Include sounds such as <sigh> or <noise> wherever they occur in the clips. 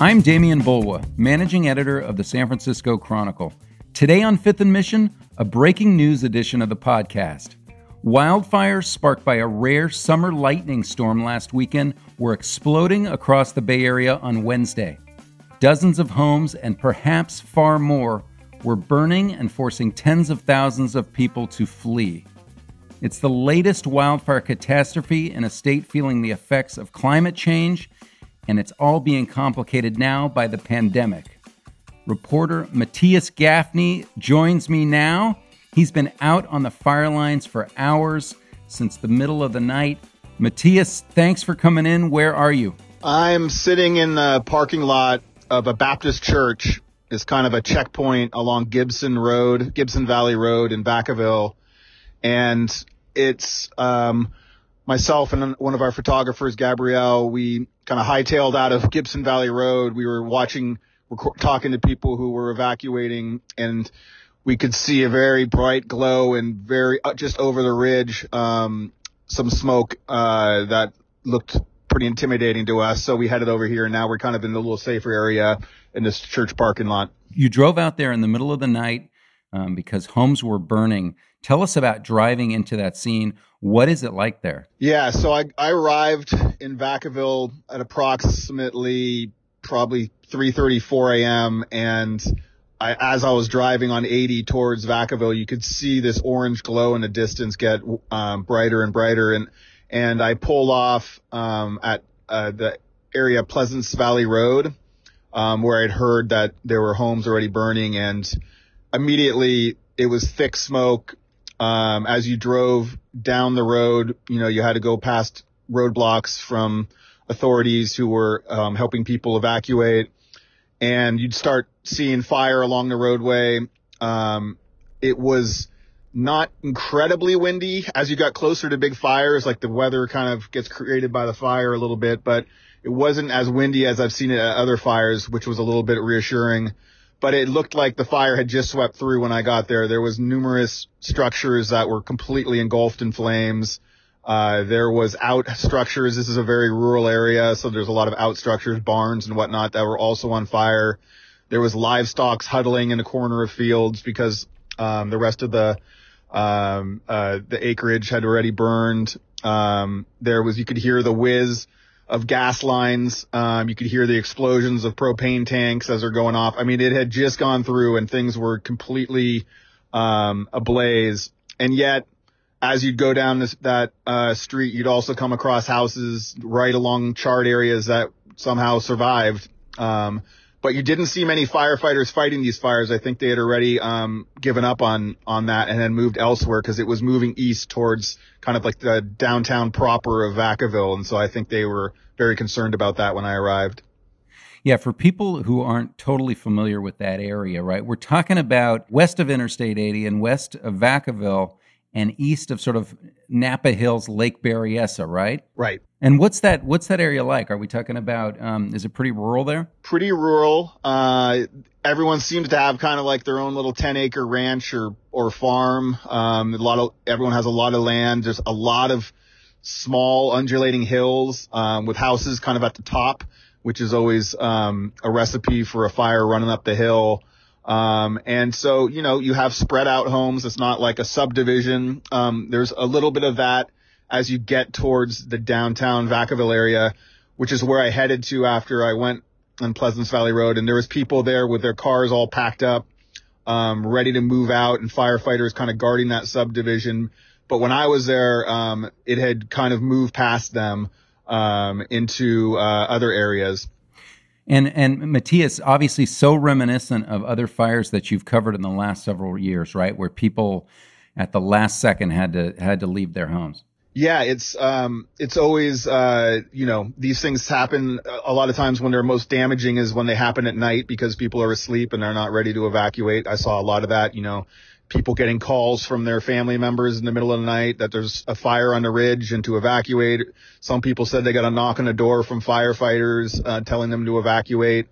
I'm Demian Bulwa, managing editor of the San Francisco Chronicle. Today on Fifth and Mission, a breaking news edition of the podcast. Wildfires sparked by a rare summer lightning storm last weekend were exploding across the Bay Area on Wednesday. Dozens of homes and perhaps far more were burning and forcing tens of thousands of people to flee. It's the latest wildfire catastrophe in a state feeling the effects of climate change, and it's all being complicated now by the pandemic. Reporter Matthias Gafni joins me now. He's been out on the fire lines for hours since the middle of the night. Matthias, thanks for coming in. Where are you? I'm sitting in the parking lot of a Baptist church. It's kind of a checkpoint along Gibson Road, Gibson Valley Road in Vacaville. And it's um, myself and one of our photographers, Gabrielle. We kind of hightailed out of Gibson Valley Road. We were watching, talking to people who were evacuating, and we could see a very bright glow and very uh, just over the ridge, um, some smoke uh, that looked pretty intimidating to us. So we headed over here, and now we're kind of in a little safer area in this church parking lot. You drove out there in the middle of the night um, because homes were burning. Tell us about driving into that scene. What is it like there? Yeah, so I, I arrived in Vacaville at approximately probably 3:34 a.m. and I, as I was driving on 80 towards Vacaville, you could see this orange glow in the distance get um, brighter and brighter, and and I pulled off um, at uh, the area Pleasants Valley Road, um, where I'd heard that there were homes already burning, and immediately it was thick smoke. Um, as you drove down the road, you know, you had to go past roadblocks from authorities who were um, helping people evacuate and you'd start seeing fire along the roadway. Um, it was not incredibly windy as you got closer to big fires, like the weather kind of gets created by the fire a little bit, but it wasn't as windy as I've seen it at other fires, which was a little bit reassuring. But it looked like the fire had just swept through when I got there. There was numerous structures that were completely engulfed in flames. Uh, there was out structures. This is a very rural area, so there's a lot of out structures, barns and whatnot that were also on fire. There was livestock huddling in the corner of fields because um, the rest of the um, uh, the acreage had already burned. Um, there was you could hear the whiz of gas lines. Um, you could hear the explosions of propane tanks as they're going off. I mean, it had just gone through and things were completely um, ablaze, and yet as you'd go down this, that uh, street, you'd also come across houses right along charred areas that somehow survived. Um, but you didn't see many firefighters fighting these fires. I think they had already um, given up on on that and then moved elsewhere because it was moving east towards kind of like the downtown proper of Vacaville, and so I think they were very concerned about that when I arrived. Yeah, for people who aren't totally familiar with that area, right? We're talking about west of Interstate 80 and west of Vacaville and east of sort of Napa Hills, Lake Berryessa, right? Right. And what's that? What's that area like? Are we talking about? Um, is it pretty rural there? Pretty rural. Uh, everyone seems to have kind of like their own little ten acre ranch or or farm. Um, a lot of everyone has a lot of land. There's a lot of small undulating hills um, with houses kind of at the top, which is always um, a recipe for a fire running up the hill. Um, and so, you know, you have spread out homes. It's not like a subdivision. Um, there's a little bit of that as you get towards the downtown Vacaville area, which is where I headed to after I went on Pleasants Valley Road. And there was people there with their cars all packed up, um, ready to move out and firefighters kind of guarding that subdivision. But when I was there, um, it had kind of moved past them, um, into, uh, other areas. And and Matthias, obviously, so reminiscent of other fires that you've covered in the last several years, right? Where people at the last second had to had to leave their homes. Yeah, it's um, it's always uh, you know these things happen a lot of times when they're most damaging is when they happen at night because people are asleep and they're not ready to evacuate. I saw a lot of that, you know, people getting calls from their family members in the middle of the night that there's a fire on the ridge and to evacuate. Some people said they got a knock on the door from firefighters uh, telling them to evacuate.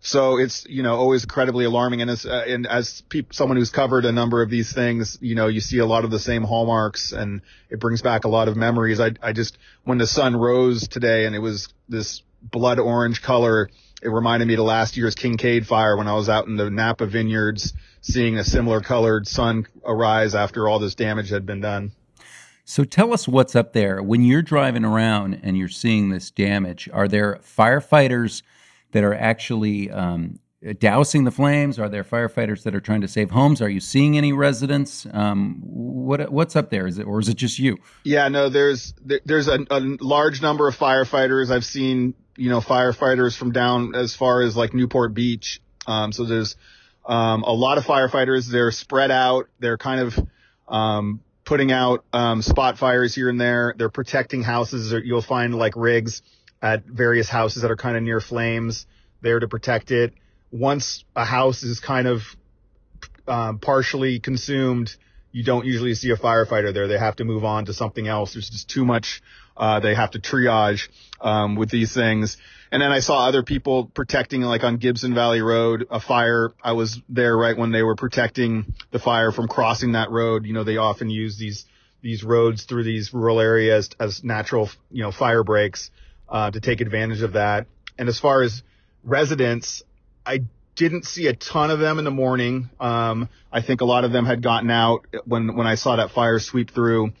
So it's you know always incredibly alarming, and as uh, and as pe- someone who's covered a number of these things, you know you see a lot of the same hallmarks, and it brings back a lot of memories. I I just when the sun rose today and it was this blood orange color. It reminded me of last year's Kincade fire when I was out in the Napa vineyards seeing a similar colored sun arise after all this damage had been done. So tell us what's up there. When you're driving around and you're seeing this damage, are there firefighters that are actually um, dousing the flames? Are there firefighters that are trying to save homes? Are you seeing any residents? Um, what what's up there? Is it or is it just you? Yeah, no. There's there's a, a, large number of firefighters. I've seen you know firefighters from down as far as like Newport Beach. Um, so there's um, a lot of firefighters. They're spread out. They're kind of um, putting out um, spot fires here and there. They're protecting houses. You'll find like rigs at various houses that are kind of near flames there to protect it once a house is kind of um, partially consumed, you don't usually see a firefighter there. They have to move on to something else. There's just too much. Uh, they have to triage um, with these things. And then I saw other people protecting, like on Gibson Valley Road, a fire. I was there right when they were protecting the fire from crossing that road. You know, they often use these these roads through these rural areas as natural, you know, fire breaks uh, to take advantage of that. And as far as residents, I didn't see a ton of them in the morning. Um, I think a lot of them had gotten out when when I saw that fire sweep through.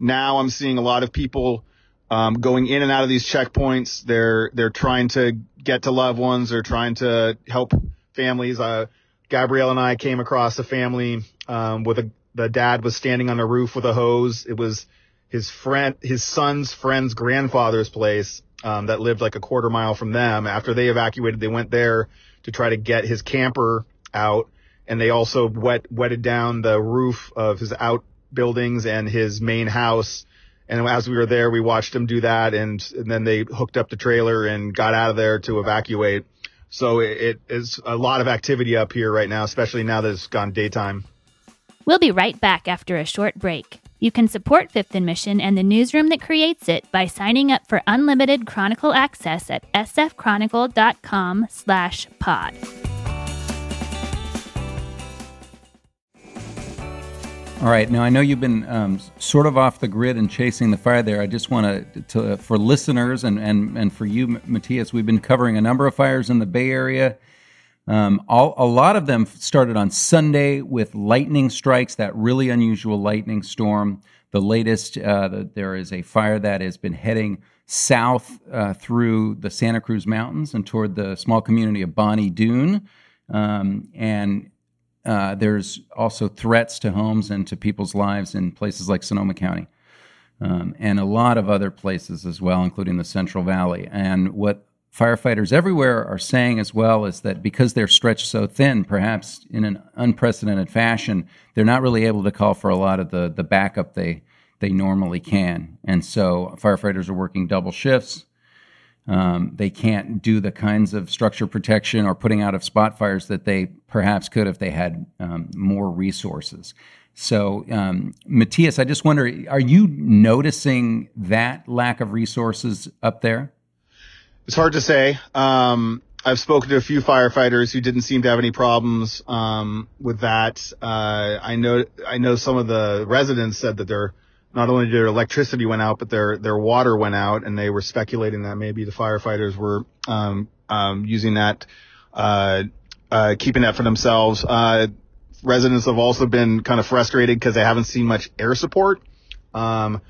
Now I'm seeing a lot of people um, going in and out of these checkpoints. They're they're trying to get to loved ones. They're trying to help families. Uh, Gabrielle and I came across a family um, with a the dad was standing on a roof with a hose. It was his friend, his son's friend's grandfather's place um, that lived like a quarter mile from them. After they evacuated, they went there to try to get his camper out. And they also wet, wetted down the roof of his outbuildings and his main house. And as we were there, we watched him do that. And, and then they hooked up the trailer and got out of there to evacuate. So it, it is a lot of activity up here right now, especially now that it's gone daytime. We'll be right back after a short break. You can support Fifth and Mission and the newsroom that creates it by signing up for unlimited Chronicle access at sfchronicle.com slash pod. All right. Now I know you've been um, sort of off the grid and chasing the fire there. I just want to, for listeners and, and, and for you, Matthias, we've been covering a number of fires in the Bay Area um, all, a lot of them started on Sunday with lightning strikes, that really unusual lightning storm. The latest, uh, the, there is a fire that has been heading south uh, through the Santa Cruz Mountains and toward the small community of Bonny Doon. Um, and uh, there's also threats to homes and to people's lives in places like Sonoma County. Um, and a lot of other places as well, including the Central Valley. And what firefighters everywhere are saying as well is that because they're stretched so thin, perhaps in an unprecedented fashion, they're not really able to call for a lot of the, the backup they they normally can. And so firefighters are working double shifts. Um, they can't do the kinds of structure protection or putting out of spot fires that they perhaps could if they had um, more resources. So, um, Matthias, I just wonder are you noticing that lack of resources up there? It's hard to say. Um, I've spoken to a few firefighters who didn't seem to have any problems um, with that. Uh, I know I know some of the residents said that their not only their electricity went out, but their their water went out, and they were speculating that maybe the firefighters were um, um, using that, uh, uh, keeping that for themselves. Uh, residents have also been kind of frustrated because they haven't seen much air support. Um,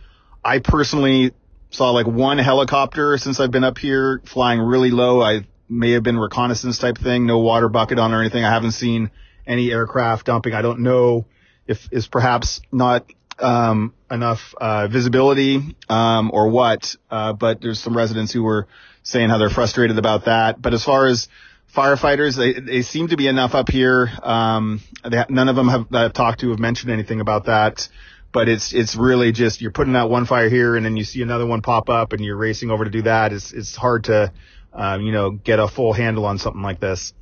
I personally saw like one helicopter since I've been up here flying really low. I may have been reconnaissance type thing, no water bucket on or anything. I haven't seen any aircraft dumping. I don't know if is perhaps not um, enough uh, visibility um, or what, uh, but there's some residents who were saying how they're frustrated about that. But as far as firefighters, they, they seem to be enough up here. Um, they, none of them have that I've talked to have mentioned anything about that but it's it's really just you're putting out one fire here and then you see another one pop up and you're racing over to do that. It's it's hard to um, you know get a full handle on something like this.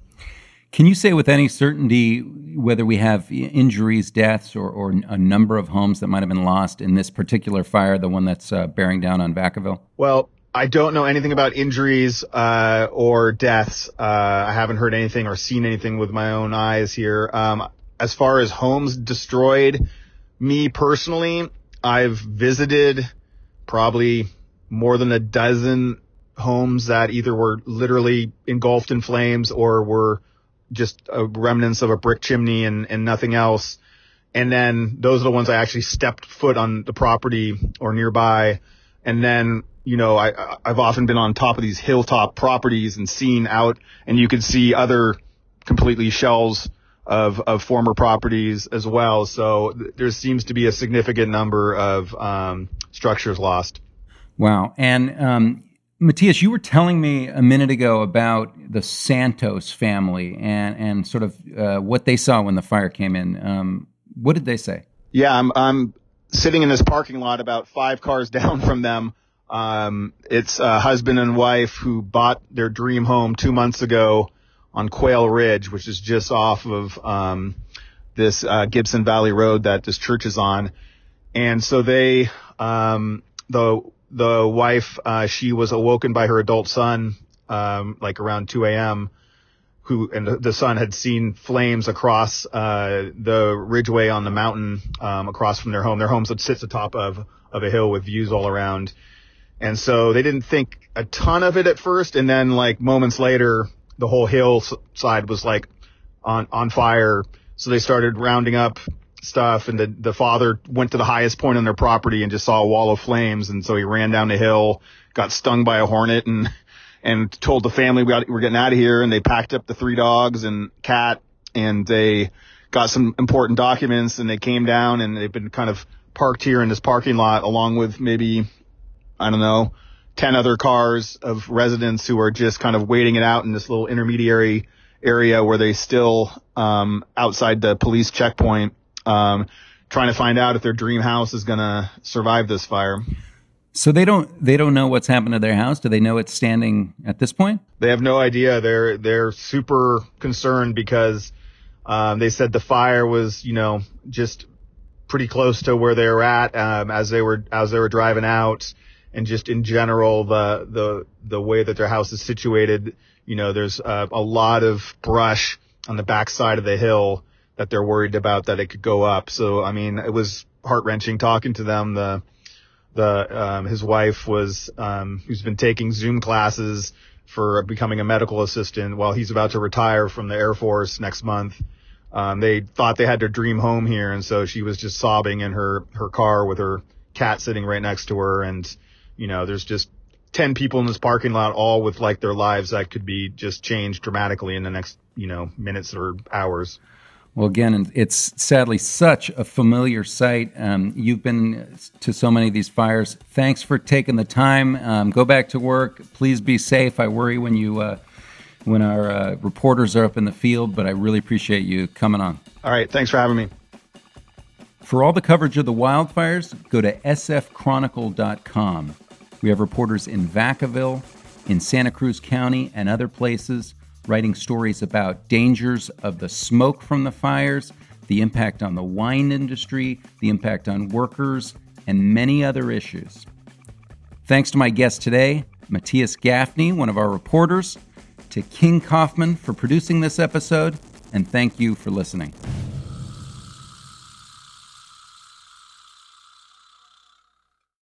Can you say with any certainty whether we have injuries, deaths, or, or a number of homes that might have been lost in this particular fire, the one that's uh, bearing down on Vacaville? Well, I don't know anything about injuries uh, or deaths. Uh, I haven't heard anything or seen anything with my own eyes here. Um, as far as homes destroyed, me personally, I've visited probably more than a dozen homes that either were literally engulfed in flames or were just remnants of a brick chimney and, and nothing else. And then those are the ones I actually stepped foot on the property or nearby. And then, you know, I, I've often been on top of these hilltop properties and seen out and you could see other completely shells of, of former properties as well. So th- there seems to be a significant number of um, structures lost. Wow. And um, Matthias, you were telling me a minute ago about the Santos family and, and sort of uh, what they saw when the fire came in. Um, what did they say? Yeah, I'm, I'm sitting in this parking lot about five cars <laughs> down from them. Um, it's a husband and wife who bought their dream home two months ago on Quail Ridge, which is just off of um, this uh, Gibson Valley Road that this church is on. And so they, um, the the wife, uh, she was awoken by her adult son, um, like around 2 a.m. Who and the son had seen flames across uh, the ridgeway on the mountain um, across from their home. Their home sits atop of of a hill with views all around, and so they didn't think a ton of it at first. And then, like moments later, the whole hillside was like on on fire. So they started rounding up stuff, and the the father went to the highest point on their property and just saw a wall of flames, and so he ran down the hill, got stung by a hornet, and and told the family we got, we're getting out of here, and they packed up the three dogs and cat, and they got some important documents, and they came down, and they've been kind of parked here in this parking lot along with maybe I don't know 10 other cars of residents who are just kind of waiting it out in this little intermediary area where they still um, outside the police checkpoint um, trying to find out if their dream house is going to survive this fire. So they don't they don't know what's happened to their house. Do they know it's standing at this point? They have no idea. They're they're super concerned because um, they said the fire was you know just pretty close to where they were at um, as they were as they were driving out and just in general the the the way that their house is situated. You know, there's uh, a lot of brush on the backside of the hill that they're worried about that it could go up. So I mean, it was heart wrenching talking to them. The the um, his wife was um, who's been taking Zoom classes for becoming a medical assistant while he's about to retire from the Air Force next month. Um, they thought they had their dream home here, and so she was just sobbing in her her car with her cat sitting right next to her, and you know, there's just 10 people in this parking lot, all with like their lives that could be just changed dramatically in the next, you know, minutes or hours. Well, again, it's sadly such a familiar sight. Um, you've been to so many of these fires. Thanks for taking the time. Um, go back to work. Please be safe. I worry when you uh, when our uh, reporters are up in the field, but I really appreciate you coming on. All right. Thanks for having me. For all the coverage of the wildfires, go to sfchronicle.com. We have reporters in Vacaville, in Santa Cruz County, and other places writing stories about dangers of the smoke from the fires, the impact on the wine industry, the impact on workers, and many other issues. Thanks to my guest today, Matthias Gafni, one of our reporters, to King Kaufman for producing this episode, and thank you for listening.